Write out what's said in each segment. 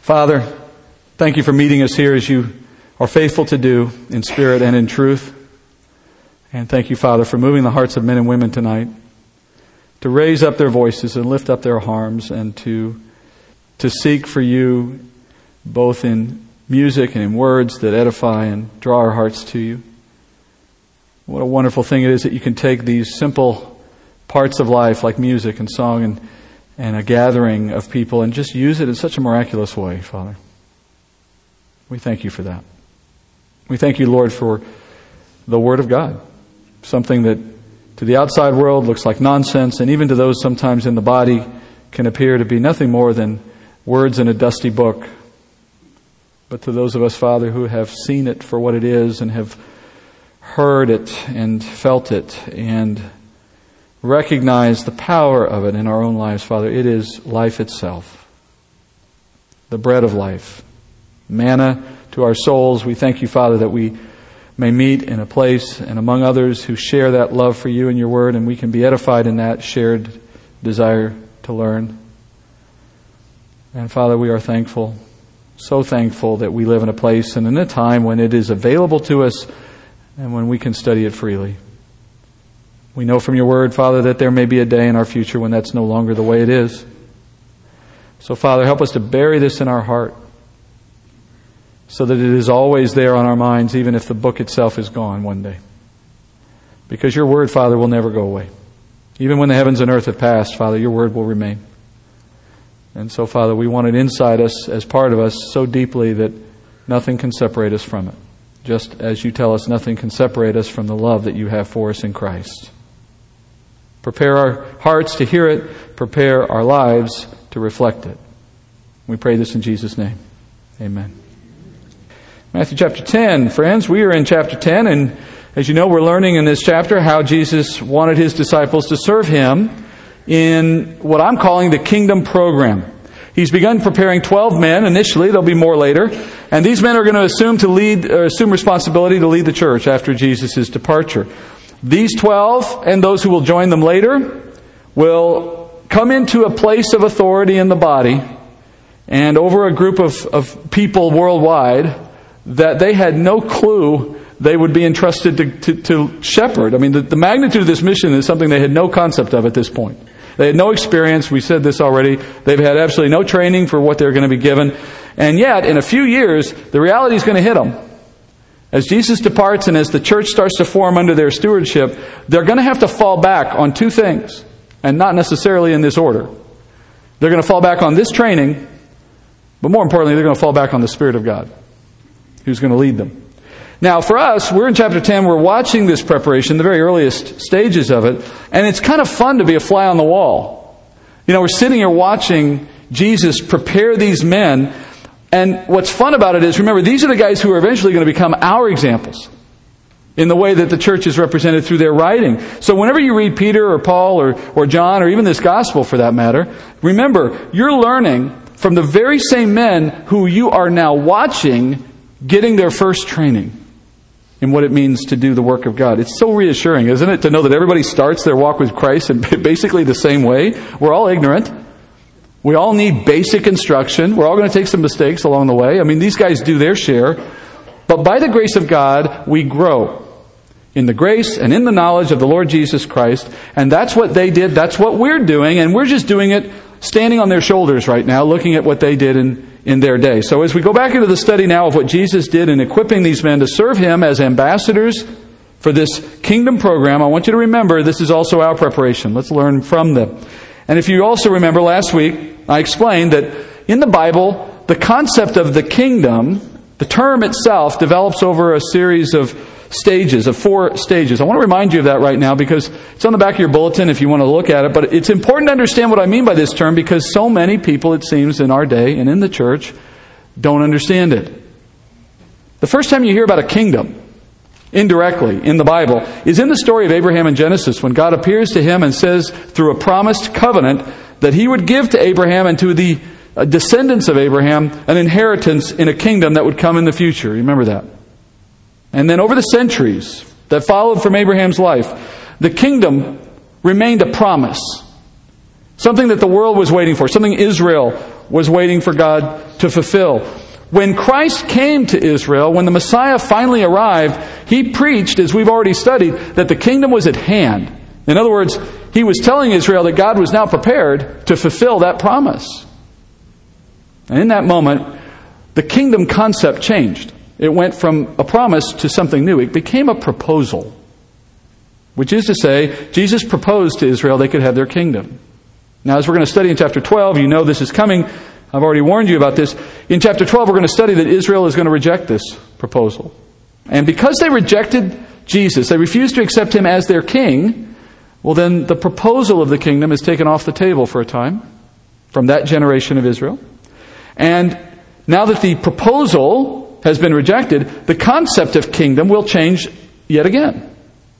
Father, thank you for meeting us here as you are faithful to do in spirit and in truth. And thank you, Father, for moving the hearts of men and women tonight to raise up their voices and lift up their arms and to, to seek for you both in music and in words that edify and draw our hearts to you. What a wonderful thing it is that you can take these simple parts of life like music and song and, and a gathering of people and just use it in such a miraculous way, Father. We thank you for that. We thank you, Lord, for the Word of God, something that to the outside world looks like nonsense, and even to those sometimes in the body can appear to be nothing more than words in a dusty book. But to those of us, Father, who have seen it for what it is and have heard it and felt it and recognized the power of it in our own lives, Father, it is life itself, the bread of life, manna to our souls. We thank you, Father, that we may meet in a place and among others who share that love for you and your word, and we can be edified in that shared desire to learn. And Father, we are thankful, so thankful that we live in a place and in a time when it is available to us and when we can study it freely. We know from your word, Father, that there may be a day in our future when that's no longer the way it is. So, Father, help us to bury this in our heart so that it is always there on our minds, even if the book itself is gone one day. Because your word, Father, will never go away. Even when the heavens and earth have passed, Father, your word will remain. And so, Father, we want it inside us as part of us so deeply that nothing can separate us from it. Just as you tell us, nothing can separate us from the love that you have for us in Christ. Prepare our hearts to hear it, prepare our lives to reflect it. We pray this in Jesus' name. Amen. Matthew chapter 10. Friends, we are in chapter 10, and as you know, we're learning in this chapter how Jesus wanted his disciples to serve him in what I'm calling the kingdom program. He's begun preparing 12 men initially, there'll be more later, and these men are going to assume to lead, assume responsibility to lead the church after Jesus' departure. These 12 and those who will join them later will come into a place of authority in the body and over a group of, of people worldwide that they had no clue they would be entrusted to, to, to shepherd. I mean, the, the magnitude of this mission is something they had no concept of at this point. They had no experience. We said this already. They've had absolutely no training for what they're going to be given. And yet, in a few years, the reality is going to hit them. As Jesus departs and as the church starts to form under their stewardship, they're going to have to fall back on two things, and not necessarily in this order. They're going to fall back on this training, but more importantly, they're going to fall back on the Spirit of God who's going to lead them. Now, for us, we're in chapter 10, we're watching this preparation, the very earliest stages of it, and it's kind of fun to be a fly on the wall. You know, we're sitting here watching Jesus prepare these men, and what's fun about it is, remember, these are the guys who are eventually going to become our examples in the way that the church is represented through their writing. So whenever you read Peter or Paul or, or John or even this gospel for that matter, remember, you're learning from the very same men who you are now watching getting their first training in what it means to do the work of God. It's so reassuring, isn't it, to know that everybody starts their walk with Christ in basically the same way. We're all ignorant. We all need basic instruction. We're all going to take some mistakes along the way. I mean, these guys do their share. But by the grace of God, we grow in the grace and in the knowledge of the Lord Jesus Christ. And that's what they did. That's what we're doing. And we're just doing it standing on their shoulders right now, looking at what they did in, in their day. So as we go back into the study now of what Jesus did in equipping these men to serve him as ambassadors for this kingdom program, I want you to remember this is also our preparation. Let's learn from them. And if you also remember last week, I explained that in the Bible, the concept of the kingdom, the term itself, develops over a series of stages, of four stages. I want to remind you of that right now because it's on the back of your bulletin if you want to look at it. But it's important to understand what I mean by this term because so many people, it seems, in our day and in the church don't understand it. The first time you hear about a kingdom, indirectly in the Bible, is in the story of Abraham in Genesis when God appears to him and says through a promised covenant that he would give to Abraham and to the uh, descendants of Abraham an inheritance in a kingdom that would come in the future. Remember that. And then over the centuries that followed from Abraham's life, the kingdom remained a promise. Something that the world was waiting for, something Israel was waiting for God to fulfill. When Christ came to Israel, when the Messiah finally arrived, he preached, as we've already studied, that the kingdom was at hand. In other words, he was telling Israel that God was now prepared to fulfill that promise. And in that moment, the kingdom concept changed. It went from a promise to something new. It became a proposal, which is to say, Jesus proposed to Israel they could have their kingdom. Now, as we're going to study in chapter 12, you know this is coming. I've already warned you about this. In chapter 12, we're going to study that Israel is going to reject this proposal. And because they rejected Jesus, they refused to accept him as their king, well, then the proposal of the kingdom is taken off the table for a time from that generation of Israel. And now that the proposal has been rejected, the concept of kingdom will change yet again.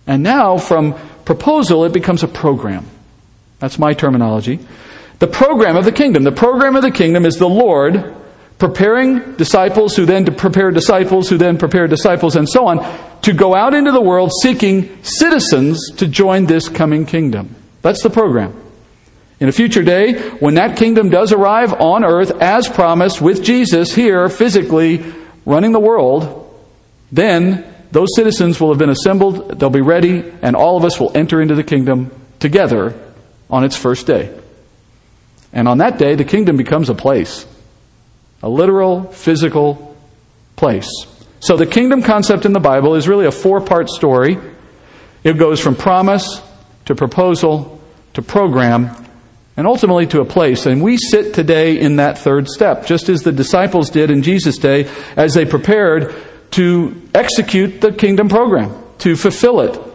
And now, from proposal, it becomes a program. That's my terminology. The program of the kingdom. The program of the kingdom is the Lord preparing disciples who then prepare disciples who then prepare disciples and so on to go out into the world seeking citizens to join this coming kingdom. That's the program. In a future day, when that kingdom does arrive on earth as promised with Jesus here physically running the world, then those citizens will have been assembled, they'll be ready, and all of us will enter into the kingdom together on its first day. And on that day, the kingdom becomes a place, a literal, physical place. So the kingdom concept in the Bible is really a four part story. It goes from promise to proposal to program and ultimately to a place. And we sit today in that third step, just as the disciples did in Jesus' day as they prepared to execute the kingdom program, to fulfill it.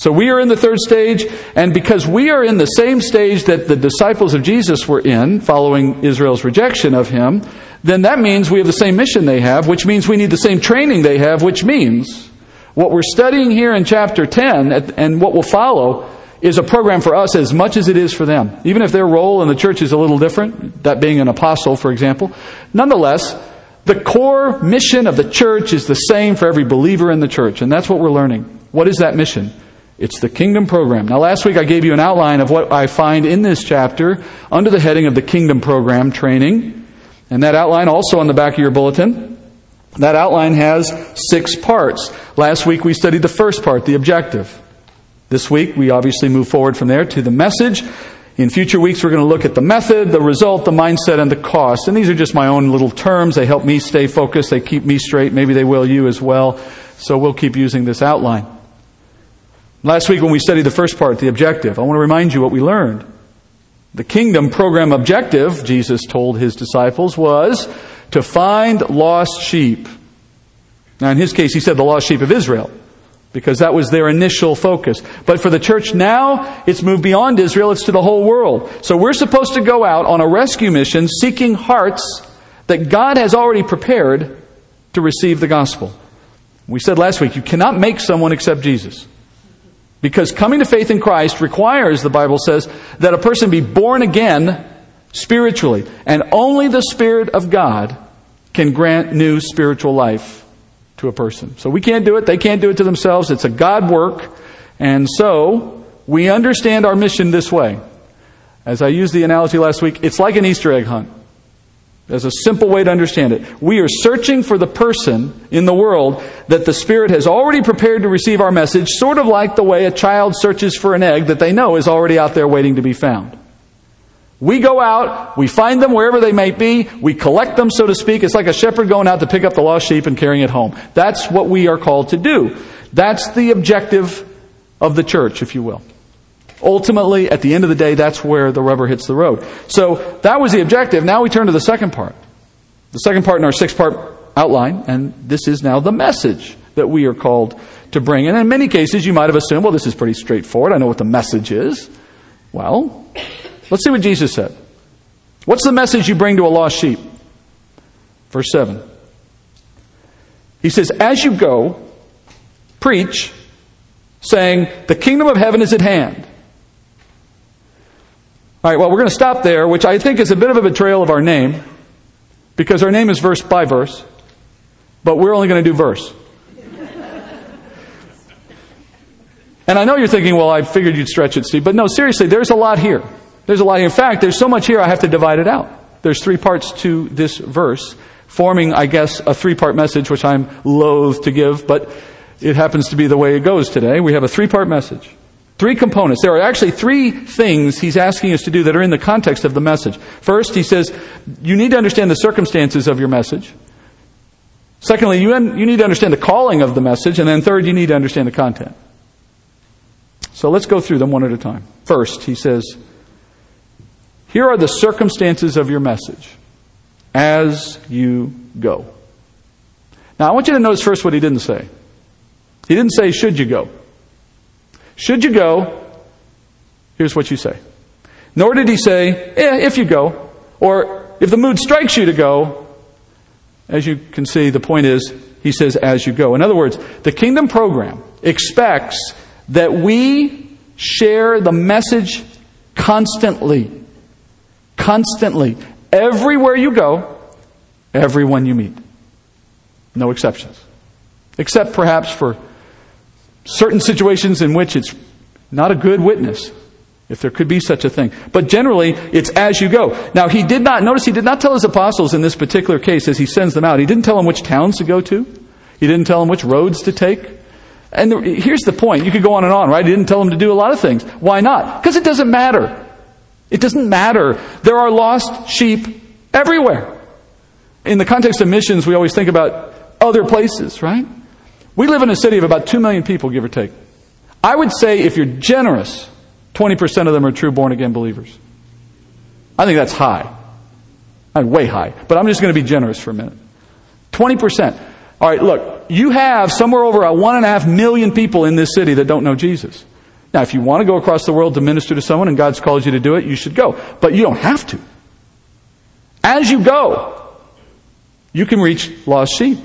So we are in the third stage, and because we are in the same stage that the disciples of Jesus were in, following Israel's rejection of him, then that means we have the same mission they have, which means we need the same training they have, which means what we're studying here in chapter 10 and what will follow is a program for us as much as it is for them. Even if their role in the church is a little different, that being an apostle, for example, nonetheless, the core mission of the church is the same for every believer in the church, and that's what we're learning. What is that mission? It's the kingdom program. Now, last week I gave you an outline of what I find in this chapter under the heading of the kingdom program training. And that outline also on the back of your bulletin. That outline has six parts. Last week we studied the first part, the objective. This week we obviously move forward from there to the message. In future weeks, we're going to look at the method, the result, the mindset, and the cost. And these are just my own little terms. They help me stay focused. They keep me straight. Maybe they will you as well. So we'll keep using this outline. Last week when we studied the first part, the objective, I want to remind you what we learned. The kingdom program objective, Jesus told his disciples, was to find lost sheep. Now, in his case, he said the lost sheep of Israel, because that was their initial focus. But for the church now, it's moved beyond Israel, it's to the whole world. So we're supposed to go out on a rescue mission seeking hearts that God has already prepared to receive the gospel. We said last week, you cannot make someone accept Jesus. Because coming to faith in Christ requires, the Bible says, that a person be born again spiritually. And only the Spirit of God can grant new spiritual life to a person. So we can't do it. They can't do it to themselves. It's a God work. And so we understand our mission this way. As I used the analogy last week, it's like an Easter egg hunt. There's a simple way to understand it. We are searching for the person in the world that the Spirit has already prepared to receive our message, sort of like the way a child searches for an egg that they know is already out there waiting to be found. We go out, we find them wherever they may be, we collect them, so to speak. It's like a shepherd going out to pick up the lost sheep and carrying it home. That's what we are called to do. That's the objective of the church, if you will. Ultimately, at the end of the day, that's where the rubber hits the road. So that was the objective. Now we turn to the second part. The second part in our six part outline, and this is now the message that we are called to bring. And in many cases, you might have assumed, well, this is pretty straightforward. I know what the message is. Well, let's see what Jesus said. What's the message you bring to a lost sheep? Verse 7. He says, As you go, preach, saying, The kingdom of heaven is at hand. All right, well, we're going to stop there, which I think is a bit of a betrayal of our name, because our name is verse by verse, but we're only going to do verse. and I know you're thinking, well, I figured you'd stretch it, Steve, but no, seriously, there's a lot here. There's a lot. In fact, there's so much here, I have to divide it out. There's three parts to this verse, forming, I guess, a three part message, which I'm loath to give, but it happens to be the way it goes today. We have a three part message. Three components. There are actually three things he's asking us to do that are in the context of the message. First, he says, you need to understand the circumstances of your message. Secondly, you, you need to understand the calling of the message. And then third, you need to understand the content. So let's go through them one at a time. First, he says, here are the circumstances of your message as you go. Now, I want you to notice first what he didn't say. He didn't say, should you go? Should you go? Here's what you say. Nor did he say, eh, if you go, or if the mood strikes you to go. As you can see, the point is, he says, as you go. In other words, the kingdom program expects that we share the message constantly. Constantly. Everywhere you go, everyone you meet. No exceptions. Except perhaps for certain situations in which it's not a good witness, if there could be such a thing. But generally, it's as you go. Now, he did not, notice he did not tell his apostles in this particular case as he sends them out, he didn't tell them which towns to go to, he didn't tell them which roads to take. And the, here's the point. You could go on and on, right? He didn't tell them to do a lot of things. Why not? Because it doesn't matter. It doesn't matter. There are lost sheep everywhere. In the context of missions, we always think about other places, right? We live in a city of about 2 million people, give or take. I would say if you're generous, 20% of them are true born again believers. I think that's high. I mean, way high. But I'm just going to be generous for a minute. 20%. All right, look, you have somewhere over a one and a half million people in this city that don't know Jesus. Now, if you want to go across the world to minister to someone and God's called you to do it, you should go. But you don't have to. As you go, you can reach lost sheep.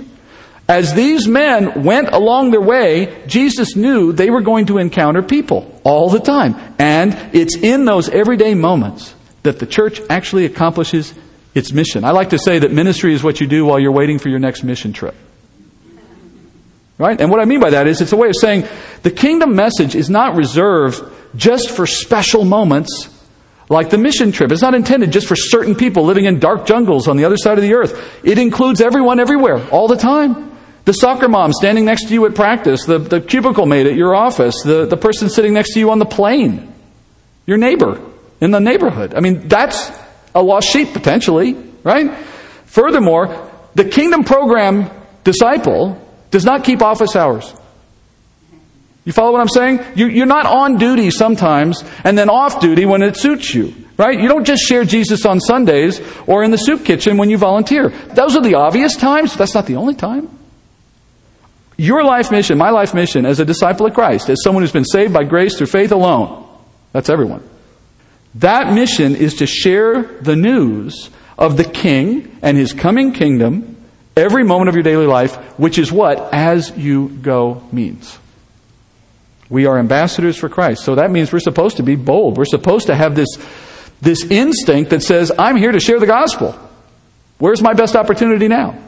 As these men went along their way, Jesus knew they were going to encounter people all the time. And it's in those everyday moments that the church actually accomplishes its mission. I like to say that ministry is what you do while you're waiting for your next mission trip. Right? And what I mean by that is it's a way of saying the kingdom message is not reserved just for special moments like the mission trip. It's not intended just for certain people living in dark jungles on the other side of the earth. It includes everyone everywhere, all the time. The soccer mom standing next to you at practice, the, the cubicle mate at your office, the, the person sitting next to you on the plane, your neighbor in the neighborhood. I mean, that's a lost sheep potentially, right? Furthermore, the kingdom program disciple does not keep office hours. You follow what I'm saying? You, are not on duty sometimes and then off duty when it suits you. Right? You don't just share Jesus on Sundays or in the soup kitchen when you volunteer. Those are the obvious times, that's not the only time. Your life mission, my life mission as a disciple of Christ, as someone who's been saved by grace through faith alone, that's everyone. That mission is to share the news of the King and his coming kingdom every moment of your daily life, which is what as you go means. We are ambassadors for Christ. So that means we're supposed to be bold. We're supposed to have this, this instinct that says, I'm here to share the gospel. Where's my best opportunity now?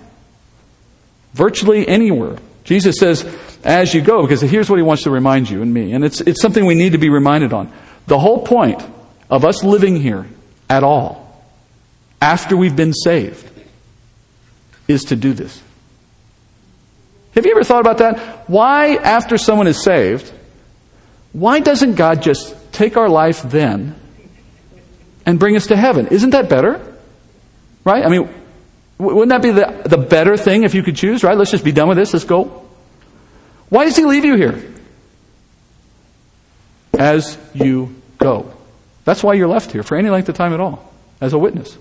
Virtually anywhere. Jesus says, as you go, because here's what he wants to remind you and me, and it's, it's something we need to be reminded on. The whole point of us living here at all, after we've been saved, is to do this. Have you ever thought about that? Why, after someone is saved, why doesn't God just take our life then and bring us to heaven? Isn't that better? Right? I mean, wouldn't that be the, the better thing if you could choose, right? Let's just be done with this. Let's go. Why does he leave you here? As you go. That's why you're left here for any length of time at all, as a witness.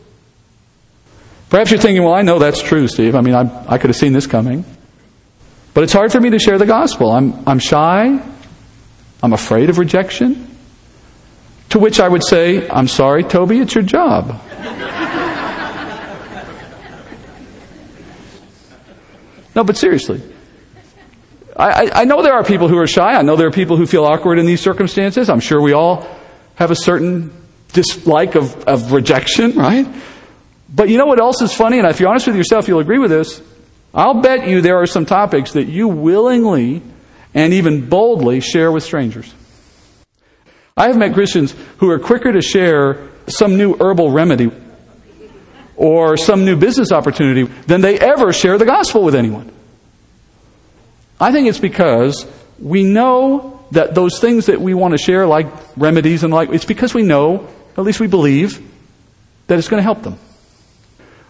Perhaps you're thinking, well, I know that's true, Steve. I mean, I, I could have seen this coming. But it's hard for me to share the gospel. I'm, I'm shy. I'm afraid of rejection. To which I would say, I'm sorry, Toby, it's your job. No, but seriously. I, I, know there are people who are shy. I know there are people who feel awkward in these circumstances. I'm sure we all have a certain dislike of, of rejection, right? But you know what else is funny? And if you're honest with yourself, you'll agree with this. I'll bet you there are some topics that you willingly and even boldly share with strangers. I have met Christians who are quicker to share some new herbal remedy or some new business opportunity than they ever share the gospel with anyone. I think it's because we know that those things that we want to share, like remedies and like, it's because we know, at least we believe, that it's going to help them.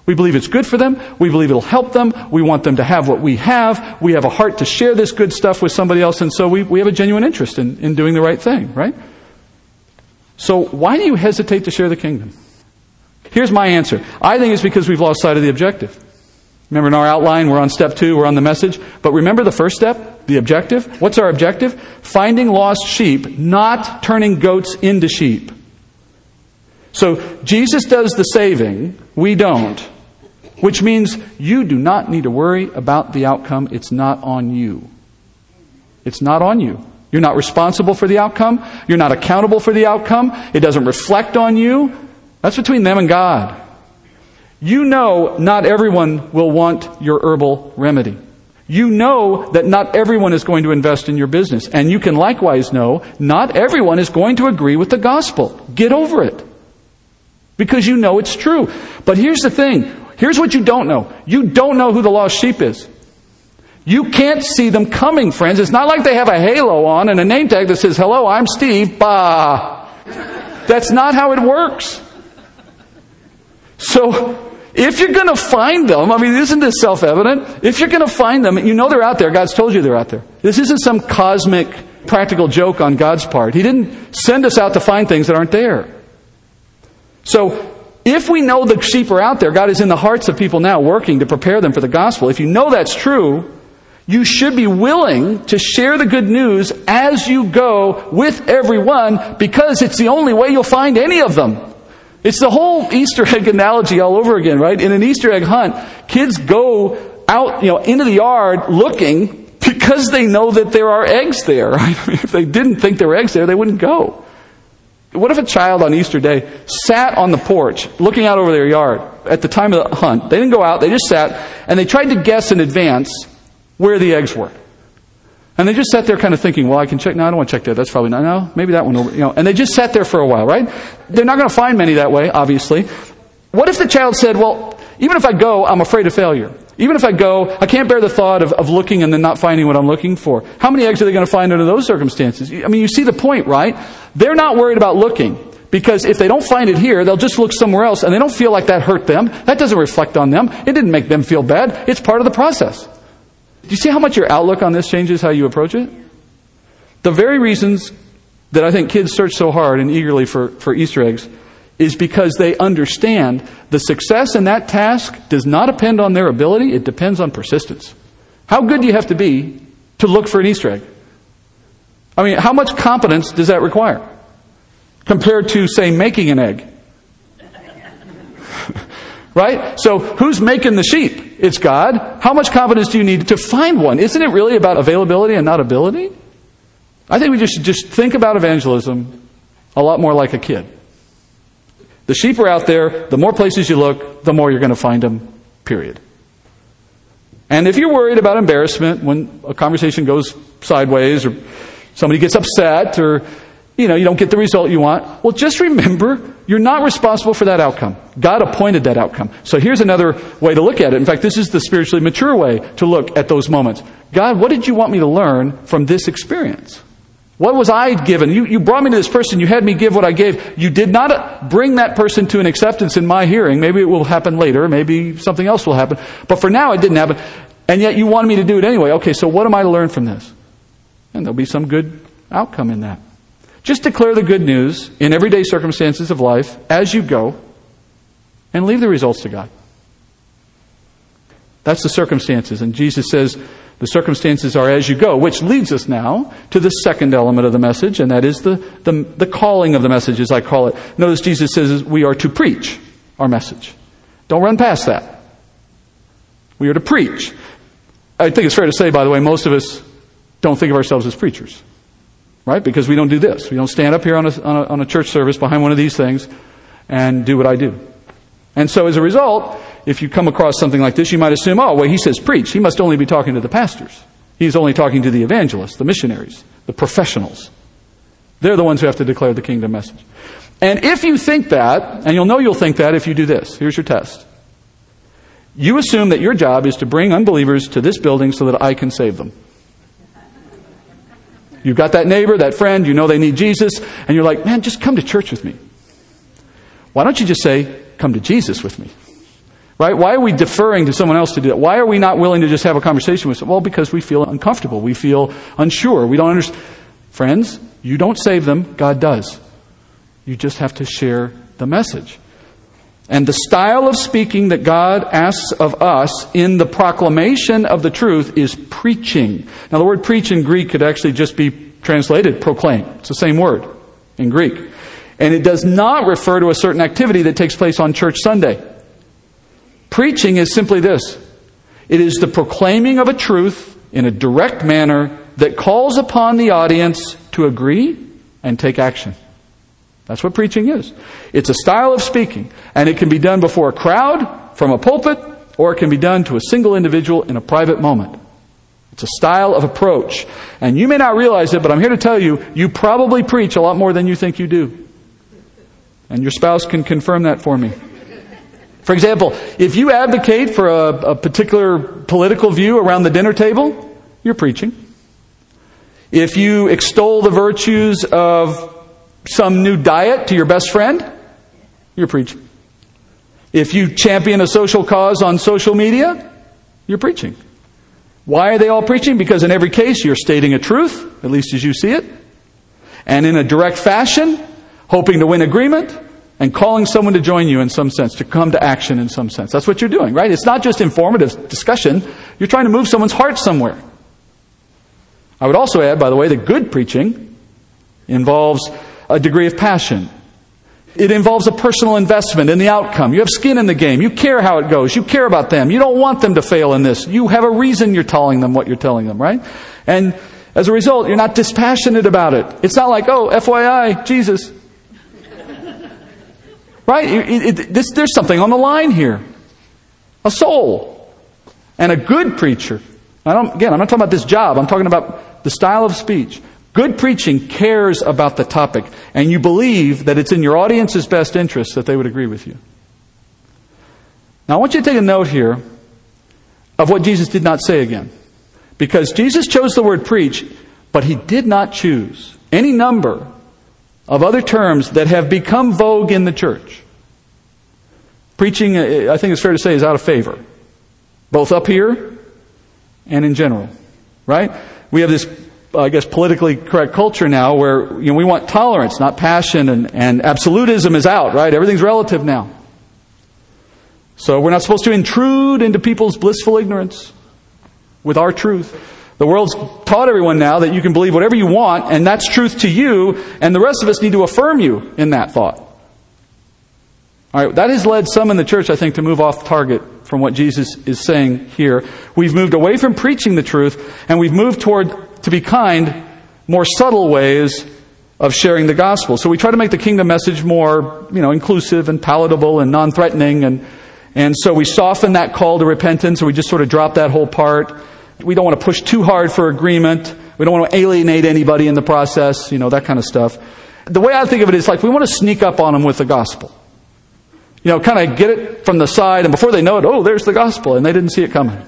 We believe it's good for them. We believe it'll help them. We want them to have what we have. We have a heart to share this good stuff with somebody else, and so we, we have a genuine interest in, in doing the right thing, right? So why do you hesitate to share the kingdom? Here's my answer. I think it's because we've lost sight of the objective. Remember in our outline, we're on step two, we're on the message. But remember the first step, the objective? What's our objective? Finding lost sheep, not turning goats into sheep. So Jesus does the saving, we don't. Which means you do not need to worry about the outcome. It's not on you. It's not on you. You're not responsible for the outcome. You're not accountable for the outcome. It doesn't reflect on you. That's between them and God. You know not everyone will want your herbal remedy. You know that not everyone is going to invest in your business. And you can likewise know not everyone is going to agree with the gospel. Get over it. Because you know it's true. But here's the thing. Here's what you don't know. You don't know who the lost sheep is. You can't see them coming, friends. It's not like they have a halo on and a name tag that says, hello, I'm Steve. Bah. That's not how it works. So, if you're going to find them, I mean, isn't this self evident? If you're going to find them, you know they're out there. God's told you they're out there. This isn't some cosmic practical joke on God's part. He didn't send us out to find things that aren't there. So, if we know the sheep are out there, God is in the hearts of people now working to prepare them for the gospel. If you know that's true, you should be willing to share the good news as you go with everyone because it's the only way you'll find any of them. It's the whole Easter egg analogy all over again, right? In an Easter egg hunt, kids go out, you know, into the yard looking because they know that there are eggs there. Right? if they didn't think there were eggs there, they wouldn't go. What if a child on Easter Day sat on the porch looking out over their yard at the time of the hunt? They didn't go out, they just sat, and they tried to guess in advance where the eggs were. And they just sat there kind of thinking, well, I can check. No, I don't want to check that. That's probably not. No, maybe that one over. You know, and they just sat there for a while, right? They're not going to find many that way, obviously. What if the child said, well, even if I go, I'm afraid of failure. Even if I go, I can't bear the thought of, of looking and then not finding what I'm looking for. How many eggs are they going to find under those circumstances? I mean, you see the point, right? They're not worried about looking. Because if they don't find it here, they'll just look somewhere else and they don't feel like that hurt them. That doesn't reflect on them. It didn't make them feel bad. It's part of the process. Do you see how much your outlook on this changes how you approach it? The very reasons that I think kids search so hard and eagerly for, for Easter eggs is because they understand the success in that task does not depend on their ability, it depends on persistence. How good do you have to be to look for an Easter egg? I mean, how much competence does that require compared to, say, making an egg? Right? So who's making the sheep? It's God. How much confidence do you need to find one? Isn't it really about availability and not ability? I think we just should just think about evangelism a lot more like a kid. The sheep are out there. The more places you look, the more you're going to find them. Period. And if you're worried about embarrassment when a conversation goes sideways or somebody gets upset or you know, you don't get the result you want. Well, just remember, you're not responsible for that outcome. God appointed that outcome. So here's another way to look at it. In fact, this is the spiritually mature way to look at those moments. God, what did you want me to learn from this experience? What was I given? You, you brought me to this person. You had me give what I gave. You did not bring that person to an acceptance in my hearing. Maybe it will happen later. Maybe something else will happen. But for now, it didn't happen. And yet you wanted me to do it anyway. Okay, so what am I to learn from this? And there'll be some good outcome in that. Just declare the good news in everyday circumstances of life as you go and leave the results to God. That's the circumstances. And Jesus says the circumstances are as you go, which leads us now to the second element of the message, and that is the, the, the calling of the message, as I call it. Notice Jesus says we are to preach our message. Don't run past that. We are to preach. I think it's fair to say, by the way, most of us don't think of ourselves as preachers. Right? Because we don't do this. We don't stand up here on a, on a, on a church service behind one of these things and do what I do. And so as a result, if you come across something like this, you might assume, oh, well, he says preach. He must only be talking to the pastors. He's only talking to the evangelists, the missionaries, the professionals. They're the ones who have to declare the kingdom message. And if you think that, and you'll know you'll think that if you do this, here's your test. You assume that your job is to bring unbelievers to this building so that I can save them. You've got that neighbor, that friend, you know they need Jesus, and you're like, man, just come to church with me. Why don't you just say, come to Jesus with me? Right? Why are we deferring to someone else to do that? Why are we not willing to just have a conversation with someone? Well, because we feel uncomfortable. We feel unsure. We don't understand. Friends, you don't save them, God does. You just have to share the message. And the style of speaking that God asks of us in the proclamation of the truth is preaching. Now, the word preach in Greek could actually just be translated proclaim. It's the same word in Greek. And it does not refer to a certain activity that takes place on church Sunday. Preaching is simply this it is the proclaiming of a truth in a direct manner that calls upon the audience to agree and take action. That's what preaching is. It's a style of speaking, and it can be done before a crowd, from a pulpit, or it can be done to a single individual in a private moment. It's a style of approach. And you may not realize it, but I'm here to tell you, you probably preach a lot more than you think you do. And your spouse can confirm that for me. For example, if you advocate for a, a particular political view around the dinner table, you're preaching. If you extol the virtues of some new diet to your best friend, you're preaching. If you champion a social cause on social media, you're preaching. Why are they all preaching? Because in every case you're stating a truth, at least as you see it, and in a direct fashion, hoping to win agreement, and calling someone to join you in some sense, to come to action in some sense. That's what you're doing, right? It's not just informative discussion. You're trying to move someone's heart somewhere. I would also add, by the way, that good preaching involves a degree of passion. It involves a personal investment in the outcome. You have skin in the game. You care how it goes. You care about them. You don't want them to fail in this. You have a reason you're telling them what you're telling them, right? And as a result, you're not dispassionate about it. It's not like, oh, FYI, Jesus. right? It, it, this, there's something on the line here. A soul. And a good preacher. I don't, again, I'm not talking about this job. I'm talking about the style of speech. Good preaching cares about the topic, and you believe that it's in your audience's best interest that they would agree with you. Now, I want you to take a note here of what Jesus did not say again. Because Jesus chose the word preach, but he did not choose any number of other terms that have become vogue in the church. Preaching, uh, uh, I think it's fair to say, is out of favor, both up here and in general. Right? We have this I guess, politically correct culture now where you know, we want tolerance, not passion, and, and absolutism is out, right? Everything's relative now. So we're not supposed to intrude into people's blissful ignorance with our truth. The world's taught everyone now that you can believe whatever you want, and that's truth to you, and the rest of us need to affirm you in that thought. All right, that has led some in the church, I think, to move off target from what Jesus is saying here. We've moved away from preaching the truth, and we've moved toward to be kind, more subtle ways of sharing the gospel. So we try to make the kingdom message more, you know, inclusive and palatable and non-threatening and and so we soften that call to repentance or we just sort of drop that whole part. We don't want to push too hard for agreement. We don't want to alienate anybody in the process, you know, that kind of stuff. The way I think of it is like we want to sneak up on them with the gospel. You know, kind of get it from the side and before they know it, oh, there's the gospel and they didn't see it coming.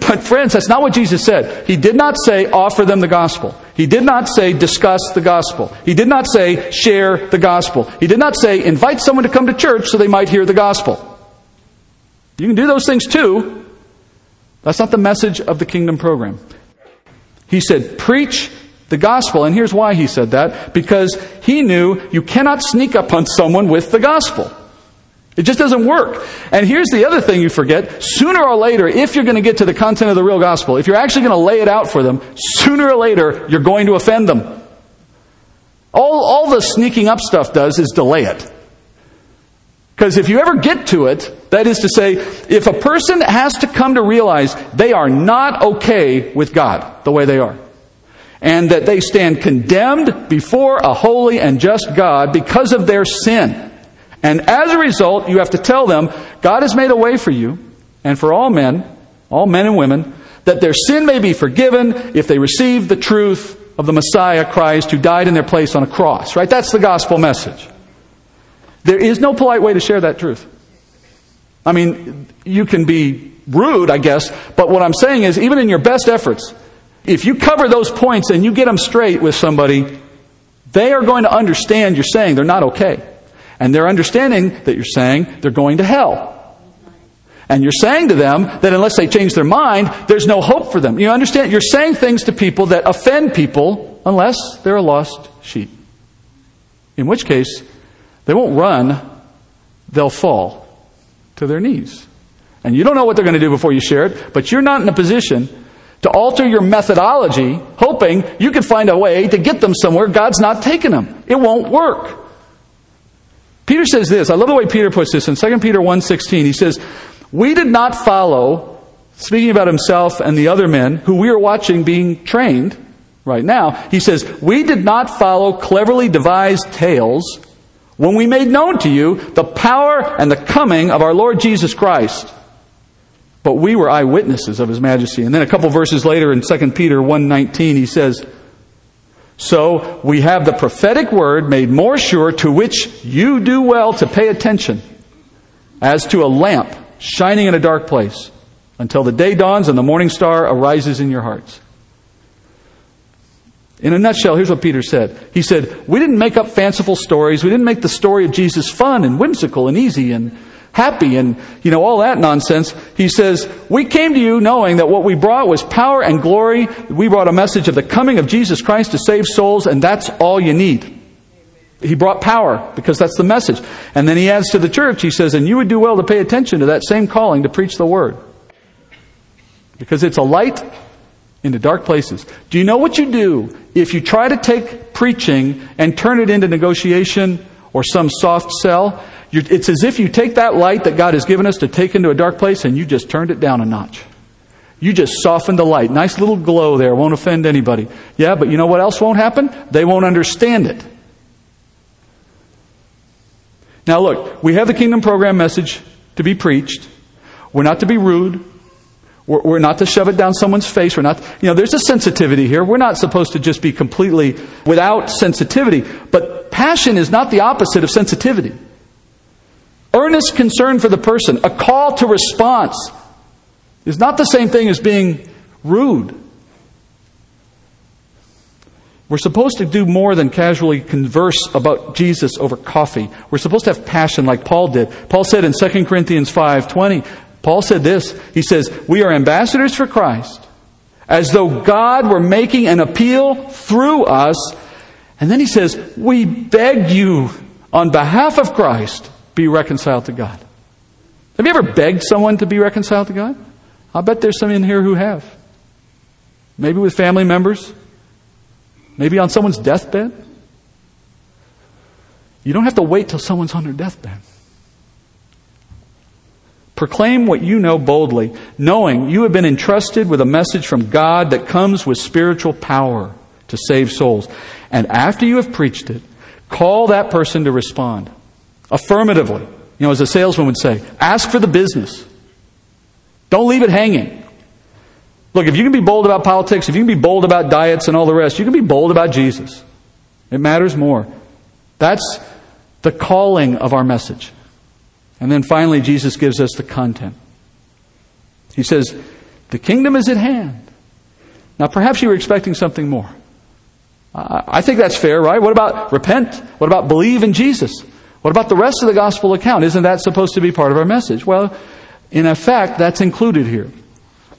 But friends, that's not what Jesus said. He did not say offer them the gospel. He did not say discuss the gospel. He did not say share the gospel. He did not say invite someone to come to church so they might hear the gospel. You can do those things too. That's not the message of the kingdom program. He said preach the gospel. And here's why he said that. Because he knew you cannot sneak up on someone with the gospel. It just doesn't work. And here's the other thing you forget. Sooner or later, if you're going to get to the content of the real gospel, if you're actually going to lay it out for them, sooner or later, you're going to offend them. All, all the sneaking up stuff does is delay it. Because if you ever get to it, that is to say, if a person has to come to realize they are not okay with God the way they are, and that they stand condemned before a holy and just God because of their sin, and as a result, you have to tell them God has made a way for you and for all men, all men and women, that their sin may be forgiven if they receive the truth of the Messiah Christ who died in their place on a cross. Right? That's the gospel message. There is no polite way to share that truth. I mean, you can be rude, I guess, but what I'm saying is, even in your best efforts, if you cover those points and you get them straight with somebody, they are going to understand you're saying they're not okay. And they're understanding that you're saying they're going to hell. And you're saying to them that unless they change their mind, there's no hope for them. You understand? You're saying things to people that offend people unless they're a lost sheep. In which case, they won't run, they'll fall to their knees. And you don't know what they're going to do before you share it, but you're not in a position to alter your methodology, hoping you can find a way to get them somewhere God's not taking them. It won't work. Peter says this. I love the way Peter puts this in 2 Peter 1.16. He says, We did not follow, speaking about himself and the other men who we are watching being trained right now, he says, We did not follow cleverly devised tales when we made known to you the power and the coming of our Lord Jesus Christ but we were eyewitnesses of his majesty. And then a couple verses later in 2 Peter 1:19 he says, "So we have the prophetic word made more sure to which you do well to pay attention as to a lamp shining in a dark place until the day dawns and the morning star arises in your hearts." In a nutshell, here's what Peter said. He said, We didn't make up fanciful stories. We didn't make the story of Jesus fun and whimsical and easy and happy and, you know, all that nonsense. He says, We came to you knowing that what we brought was power and glory. We brought a message of the coming of Jesus Christ to save souls, and that's all you need. He brought power because that's the message. And then he adds to the church, he says, And you would do well to pay attention to that same calling to preach the word. Because it's a light into dark places. Do you know what you do if you try to take preaching and turn it into negotiation or some soft sell? It's as if you take that light that God has given us to take into a dark place and you just turned it down a notch. You just softened the light. Nice little glow there. Won't offend anybody. Yeah, but you know what else won't happen? They won't understand it. Now, look, we have the kingdom program message to be preached. We're not to be rude. We're, we're, not to shove it down someone's face. We're not, you know, there's a sensitivity here. We're not supposed to just be completely without sensitivity. But passion is not the opposite of sensitivity. Earnest concern for the person, a call to response, is not the same thing as being rude. We're supposed to do more than casually converse about Jesus over coffee. We're supposed to have passion like Paul did. Paul said in 2 Corinthians 5:20, Paul said this, he says, "We are ambassadors for Christ, as though God were making an appeal through us." And then he says, "We beg you on behalf of Christ, be reconciled to God. Have you ever begged someone to be reconciled to God? I'll bet there's some in here who have. Maybe with family members, maybe on someone's deathbed. You don't have to wait till someone's on their deathbed. Proclaim what you know boldly, knowing you have been entrusted with a message from God that comes with spiritual power to save souls. And after you have preached it, call that person to respond affirmatively. You know, as a salesman would say, ask for the business. Don't leave it hanging. Look, if you can be bold about politics, if you can be bold about diets and all the rest, you can be bold about Jesus. It matters more. That's the calling of our message. And then finally, Jesus gives us the content. He says, The kingdom is at hand. Now, perhaps you were expecting something more. I think that's fair, right? What about repent? What about believe in Jesus? What about the rest of the gospel account? Isn't that supposed to be part of our message? Well, in effect, that's included here.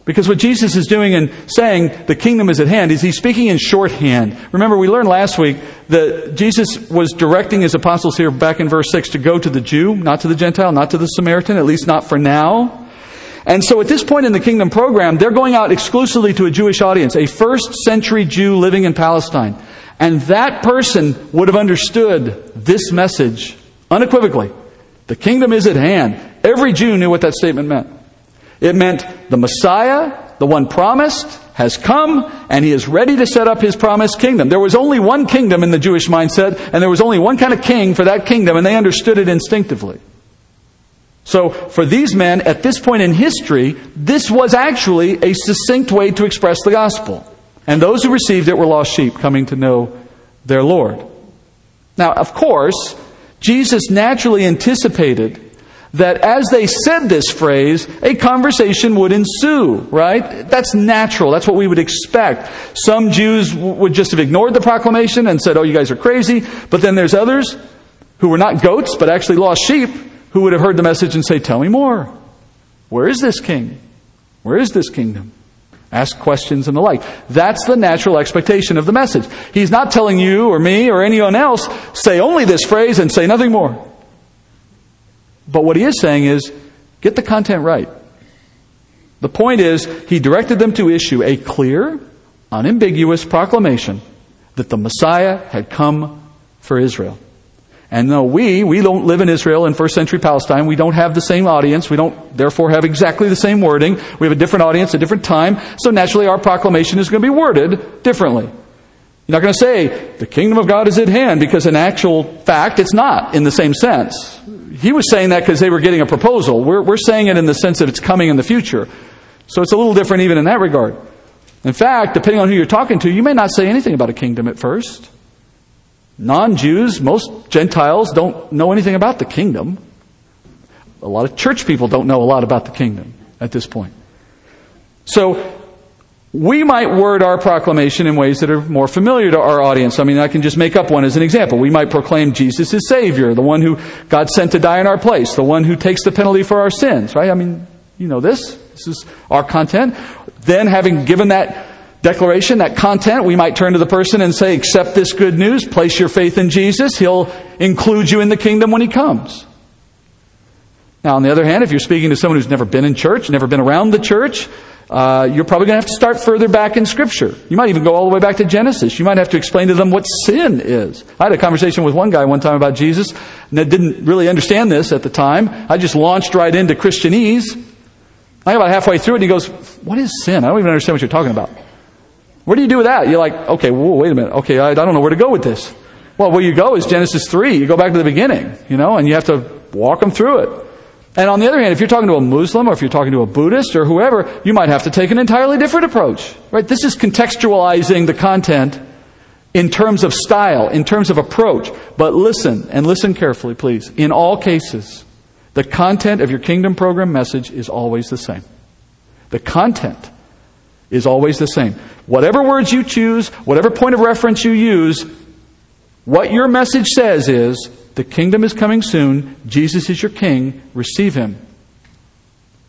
Because what Jesus is doing and saying the kingdom is at hand is he's speaking in shorthand. Remember, we learned last week that Jesus was directing his apostles here back in verse 6 to go to the Jew, not to the Gentile, not to the Samaritan, at least not for now. And so at this point in the kingdom program, they're going out exclusively to a Jewish audience, a first century Jew living in Palestine. And that person would have understood this message unequivocally. The kingdom is at hand. Every Jew knew what that statement meant. It meant the Messiah, the one promised, has come and he is ready to set up his promised kingdom. There was only one kingdom in the Jewish mindset and there was only one kind of king for that kingdom and they understood it instinctively. So for these men at this point in history, this was actually a succinct way to express the gospel. And those who received it were lost sheep coming to know their Lord. Now, of course, Jesus naturally anticipated that as they said this phrase, a conversation would ensue, right? That's natural. That's what we would expect. Some Jews would just have ignored the proclamation and said, oh, you guys are crazy. But then there's others who were not goats, but actually lost sheep, who would have heard the message and say, tell me more. Where is this king? Where is this kingdom? Ask questions and the like. That's the natural expectation of the message. He's not telling you or me or anyone else, say only this phrase and say nothing more. But what he is saying is, get the content right. The point is, he directed them to issue a clear, unambiguous proclamation that the Messiah had come for Israel. And though we, we don't live in Israel in first century Palestine, we don't have the same audience, we don't therefore have exactly the same wording, we have a different audience, a different time, so naturally our proclamation is going to be worded differently. You're not going to say, the kingdom of God is at hand, because in actual fact, it's not in the same sense. He was saying that because they were getting a proposal. We're, we're saying it in the sense that it's coming in the future. So it's a little different even in that regard. In fact, depending on who you're talking to, you may not say anything about a kingdom at first. Non Jews, most Gentiles don't know anything about the kingdom. A lot of church people don't know a lot about the kingdom at this point. So, we might word our proclamation in ways that are more familiar to our audience. I mean, I can just make up one as an example. We might proclaim Jesus is Savior, the one who God sent to die in our place, the one who takes the penalty for our sins, right? I mean, you know this. This is our content. Then, having given that declaration, that content, we might turn to the person and say, accept this good news, place your faith in Jesus. He'll include you in the kingdom when He comes. Now, on the other hand, if you're speaking to someone who's never been in church, never been around the church, uh, you're probably going to have to start further back in Scripture. You might even go all the way back to Genesis. You might have to explain to them what sin is. I had a conversation with one guy one time about Jesus, and I didn't really understand this at the time. I just launched right into Christianese. I got about halfway through it, and he goes, What is sin? I don't even understand what you're talking about. What do you do with that? You're like, okay, whoa, wait a minute. Okay, I, I don't know where to go with this. Well, where you go is Genesis 3. You go back to the beginning, you know, and you have to walk them through it. And on the other hand, if you're talking to a Muslim or if you're talking to a Buddhist or whoever, you might have to take an entirely different approach. Right? This is contextualizing the content in terms of style, in terms of approach. But listen, and listen carefully, please. In all cases, the content of your kingdom program message is always the same. The content is always the same. Whatever words you choose, whatever point of reference you use, what your message says is the kingdom is coming soon. Jesus is your king. Receive him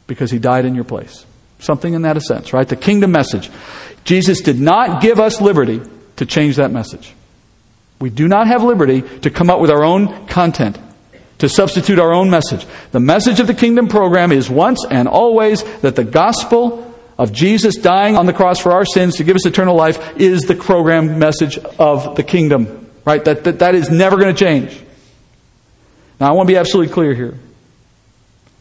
because he died in your place. Something in that sense, right? The kingdom message. Jesus did not give us liberty to change that message. We do not have liberty to come up with our own content, to substitute our own message. The message of the kingdom program is once and always that the gospel of Jesus dying on the cross for our sins to give us eternal life is the program message of the kingdom. Right? That, that, that is never going to change. Now, I want to be absolutely clear here.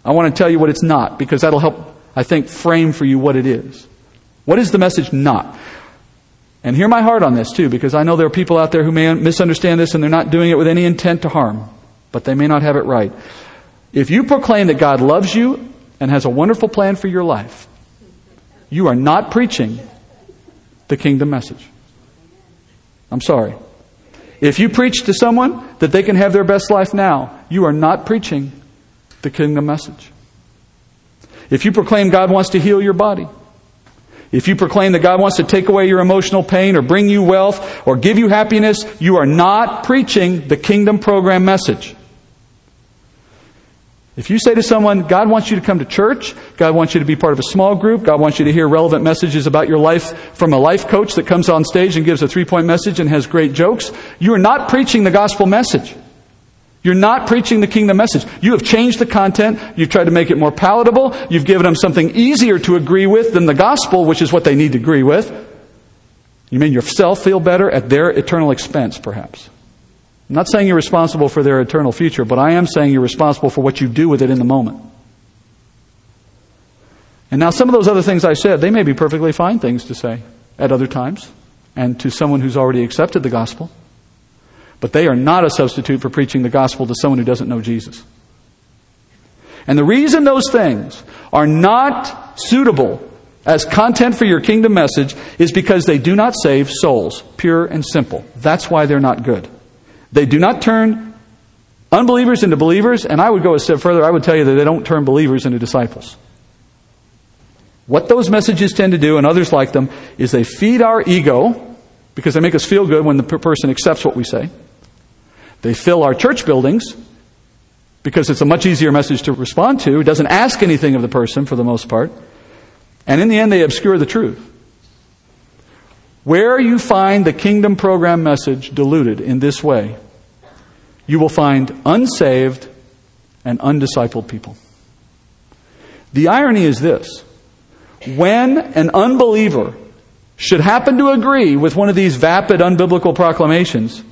I want to tell you what it's not, because that'll help, I think, frame for you what it is. What is the message not? And hear my heart on this, too, because I know there are people out there who may misunderstand this and they're not doing it with any intent to harm, but they may not have it right. If you proclaim that God loves you and has a wonderful plan for your life, you are not preaching the kingdom message. I'm sorry. If you preach to someone that they can have their best life now, you are not preaching the kingdom message. If you proclaim God wants to heal your body, if you proclaim that God wants to take away your emotional pain or bring you wealth or give you happiness, you are not preaching the kingdom program message. If you say to someone, God wants you to come to church, God wants you to be part of a small group, God wants you to hear relevant messages about your life from a life coach that comes on stage and gives a three point message and has great jokes, you are not preaching the gospel message. You're not preaching the kingdom message. You have changed the content. You've tried to make it more palatable. You've given them something easier to agree with than the gospel, which is what they need to agree with. You made yourself feel better at their eternal expense, perhaps. I'm not saying you're responsible for their eternal future, but I am saying you're responsible for what you do with it in the moment. And now, some of those other things I said, they may be perfectly fine things to say at other times and to someone who's already accepted the gospel. But they are not a substitute for preaching the gospel to someone who doesn't know Jesus. And the reason those things are not suitable as content for your kingdom message is because they do not save souls, pure and simple. That's why they're not good. They do not turn unbelievers into believers, and I would go a step further. I would tell you that they don't turn believers into disciples. What those messages tend to do, and others like them, is they feed our ego because they make us feel good when the person accepts what we say. They fill our church buildings because it's a much easier message to respond to. It doesn't ask anything of the person for the most part. And in the end, they obscure the truth. Where you find the kingdom program message diluted in this way, you will find unsaved and undiscipled people. The irony is this when an unbeliever should happen to agree with one of these vapid, unbiblical proclamations,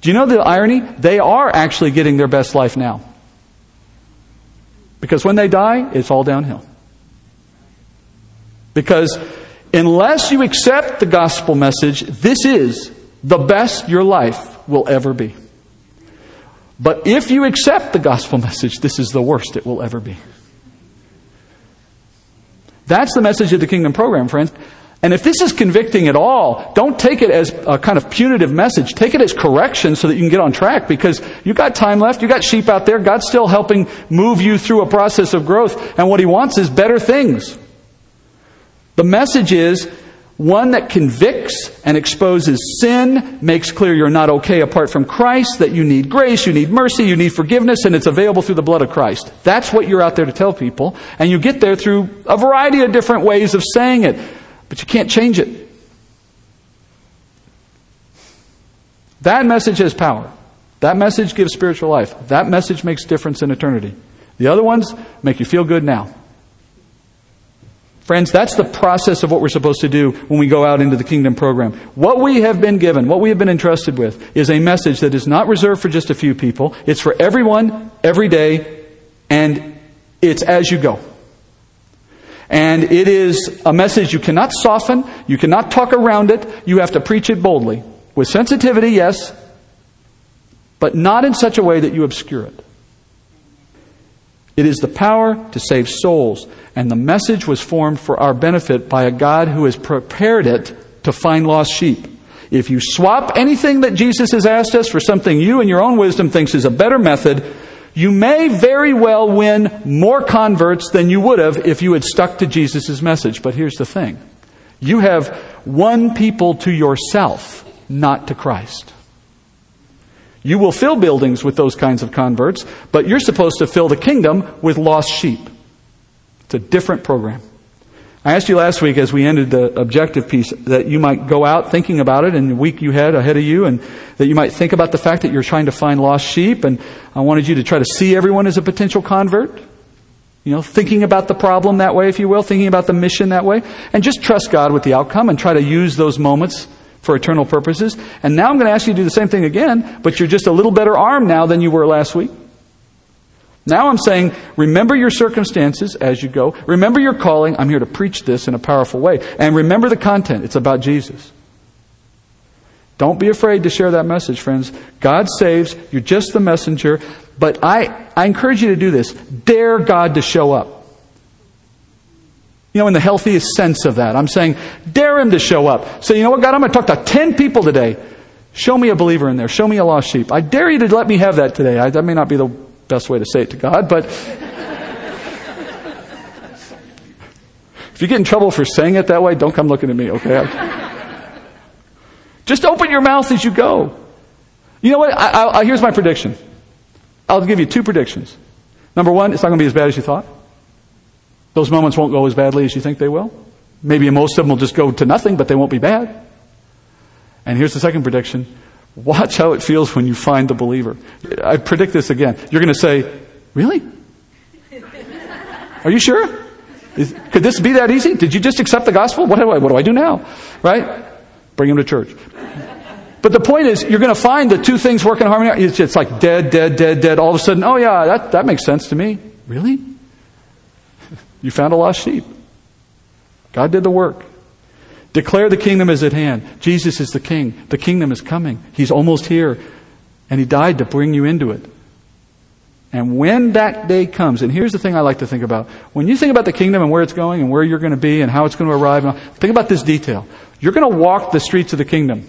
do you know the irony? They are actually getting their best life now. Because when they die, it's all downhill. Because unless you accept the gospel message, this is the best your life will ever be. But if you accept the gospel message, this is the worst it will ever be. That's the message of the kingdom program, friends. And if this is convicting at all, don't take it as a kind of punitive message. Take it as correction so that you can get on track because you've got time left. You've got sheep out there. God's still helping move you through a process of growth. And what He wants is better things. The message is one that convicts and exposes sin, makes clear you're not okay apart from Christ, that you need grace, you need mercy, you need forgiveness, and it's available through the blood of Christ. That's what you're out there to tell people. And you get there through a variety of different ways of saying it. But you can't change it. That message has power. That message gives spiritual life. That message makes difference in eternity. The other ones make you feel good now. Friends, that's the process of what we're supposed to do when we go out into the kingdom program. What we have been given, what we have been entrusted with, is a message that is not reserved for just a few people. It's for everyone, every day, and it's as you go. And it is a message you cannot soften, you cannot talk around it, you have to preach it boldly. With sensitivity, yes, but not in such a way that you obscure it. It is the power to save souls, and the message was formed for our benefit by a God who has prepared it to find lost sheep. If you swap anything that Jesus has asked us for something you in your own wisdom thinks is a better method, you may very well win more converts than you would have if you had stuck to Jesus' message. But here's the thing you have won people to yourself, not to Christ. You will fill buildings with those kinds of converts, but you're supposed to fill the kingdom with lost sheep. It's a different program. I asked you last week as we ended the objective piece that you might go out thinking about it in the week you had ahead of you and that you might think about the fact that you're trying to find lost sheep and I wanted you to try to see everyone as a potential convert. You know, thinking about the problem that way, if you will, thinking about the mission that way, and just trust God with the outcome and try to use those moments for eternal purposes. And now I'm going to ask you to do the same thing again, but you're just a little better armed now than you were last week. Now I'm saying, remember your circumstances as you go. Remember your calling. I'm here to preach this in a powerful way. And remember the content. It's about Jesus. Don't be afraid to share that message, friends. God saves. You're just the messenger. But I, I encourage you to do this. Dare God to show up. You know, in the healthiest sense of that. I'm saying, dare Him to show up. Say, you know what, God, I'm going to talk to 10 people today. Show me a believer in there. Show me a lost sheep. I dare you to let me have that today. I, that may not be the best way to say it to God, but if you get in trouble for saying it that way, don't come looking at me, okay? Just open your mouth as you go. You know what? I, I, here's my prediction. I'll give you two predictions. Number one, it's not going to be as bad as you thought. Those moments won't go as badly as you think they will. Maybe most of them will just go to nothing, but they won't be bad. And here's the second prediction Watch how it feels when you find the believer. I predict this again. You're going to say, Really? Are you sure? Is, could this be that easy? Did you just accept the gospel? What do I, what do, I do now? Right? Bring him to church. But the point is, you're going to find the two things work in harmony. It's, it's like dead, dead, dead, dead. All of a sudden, oh yeah, that, that makes sense to me. Really? You found a lost sheep. God did the work. Declare the kingdom is at hand. Jesus is the king. The kingdom is coming. He's almost here. And he died to bring you into it. And when that day comes, and here's the thing I like to think about. When you think about the kingdom and where it's going and where you're going to be and how it's going to arrive, think about this detail. You're going to walk the streets of the kingdom,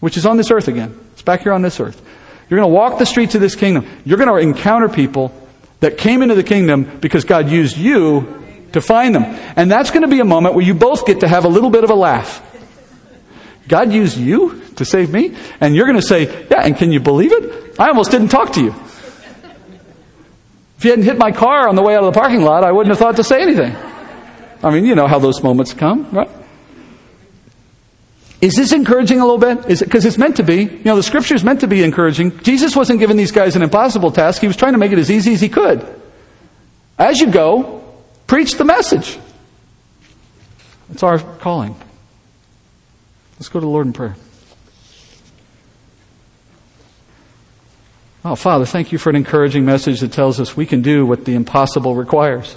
which is on this earth again. It's back here on this earth. You're going to walk the streets of this kingdom. You're going to encounter people that came into the kingdom because God used you to find them. And that's going to be a moment where you both get to have a little bit of a laugh. God used you to save me? And you're going to say, yeah, and can you believe it? I almost didn't talk to you. If you hadn't hit my car on the way out of the parking lot, I wouldn't have thought to say anything. I mean, you know how those moments come, right? Is this encouraging a little bit? Is it because it's meant to be? You know, the scripture is meant to be encouraging. Jesus wasn't giving these guys an impossible task. He was trying to make it as easy as he could. As you go, preach the message. It's our calling. Let's go to the Lord in prayer. Oh, Father, thank you for an encouraging message that tells us we can do what the impossible requires.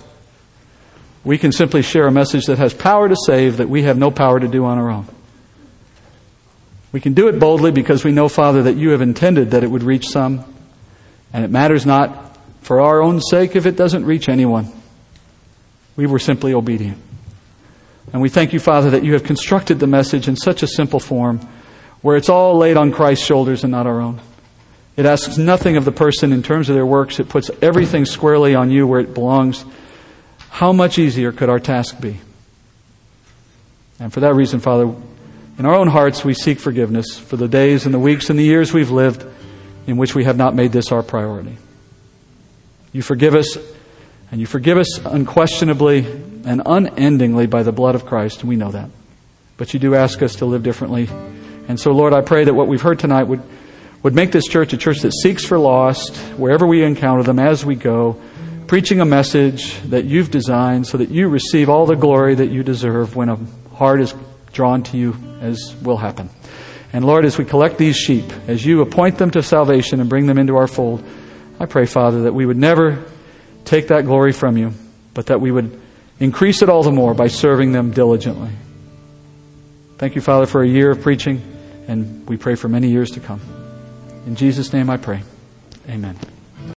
We can simply share a message that has power to save that we have no power to do on our own. We can do it boldly because we know, Father, that you have intended that it would reach some, and it matters not for our own sake if it doesn't reach anyone. We were simply obedient. And we thank you, Father, that you have constructed the message in such a simple form where it's all laid on Christ's shoulders and not our own. It asks nothing of the person in terms of their works. It puts everything squarely on you where it belongs. How much easier could our task be? And for that reason, Father, in our own hearts, we seek forgiveness for the days and the weeks and the years we've lived in which we have not made this our priority. You forgive us, and you forgive us unquestionably and unendingly by the blood of Christ, we know that. But you do ask us to live differently. And so, Lord, I pray that what we've heard tonight would would make this church a church that seeks for lost wherever we encounter them as we go, preaching a message that you've designed so that you receive all the glory that you deserve when a heart is drawn to you, as will happen. And Lord, as we collect these sheep, as you appoint them to salvation and bring them into our fold, I pray, Father, that we would never take that glory from you, but that we would increase it all the more by serving them diligently. Thank you, Father, for a year of preaching, and we pray for many years to come. In Jesus' name I pray. Amen.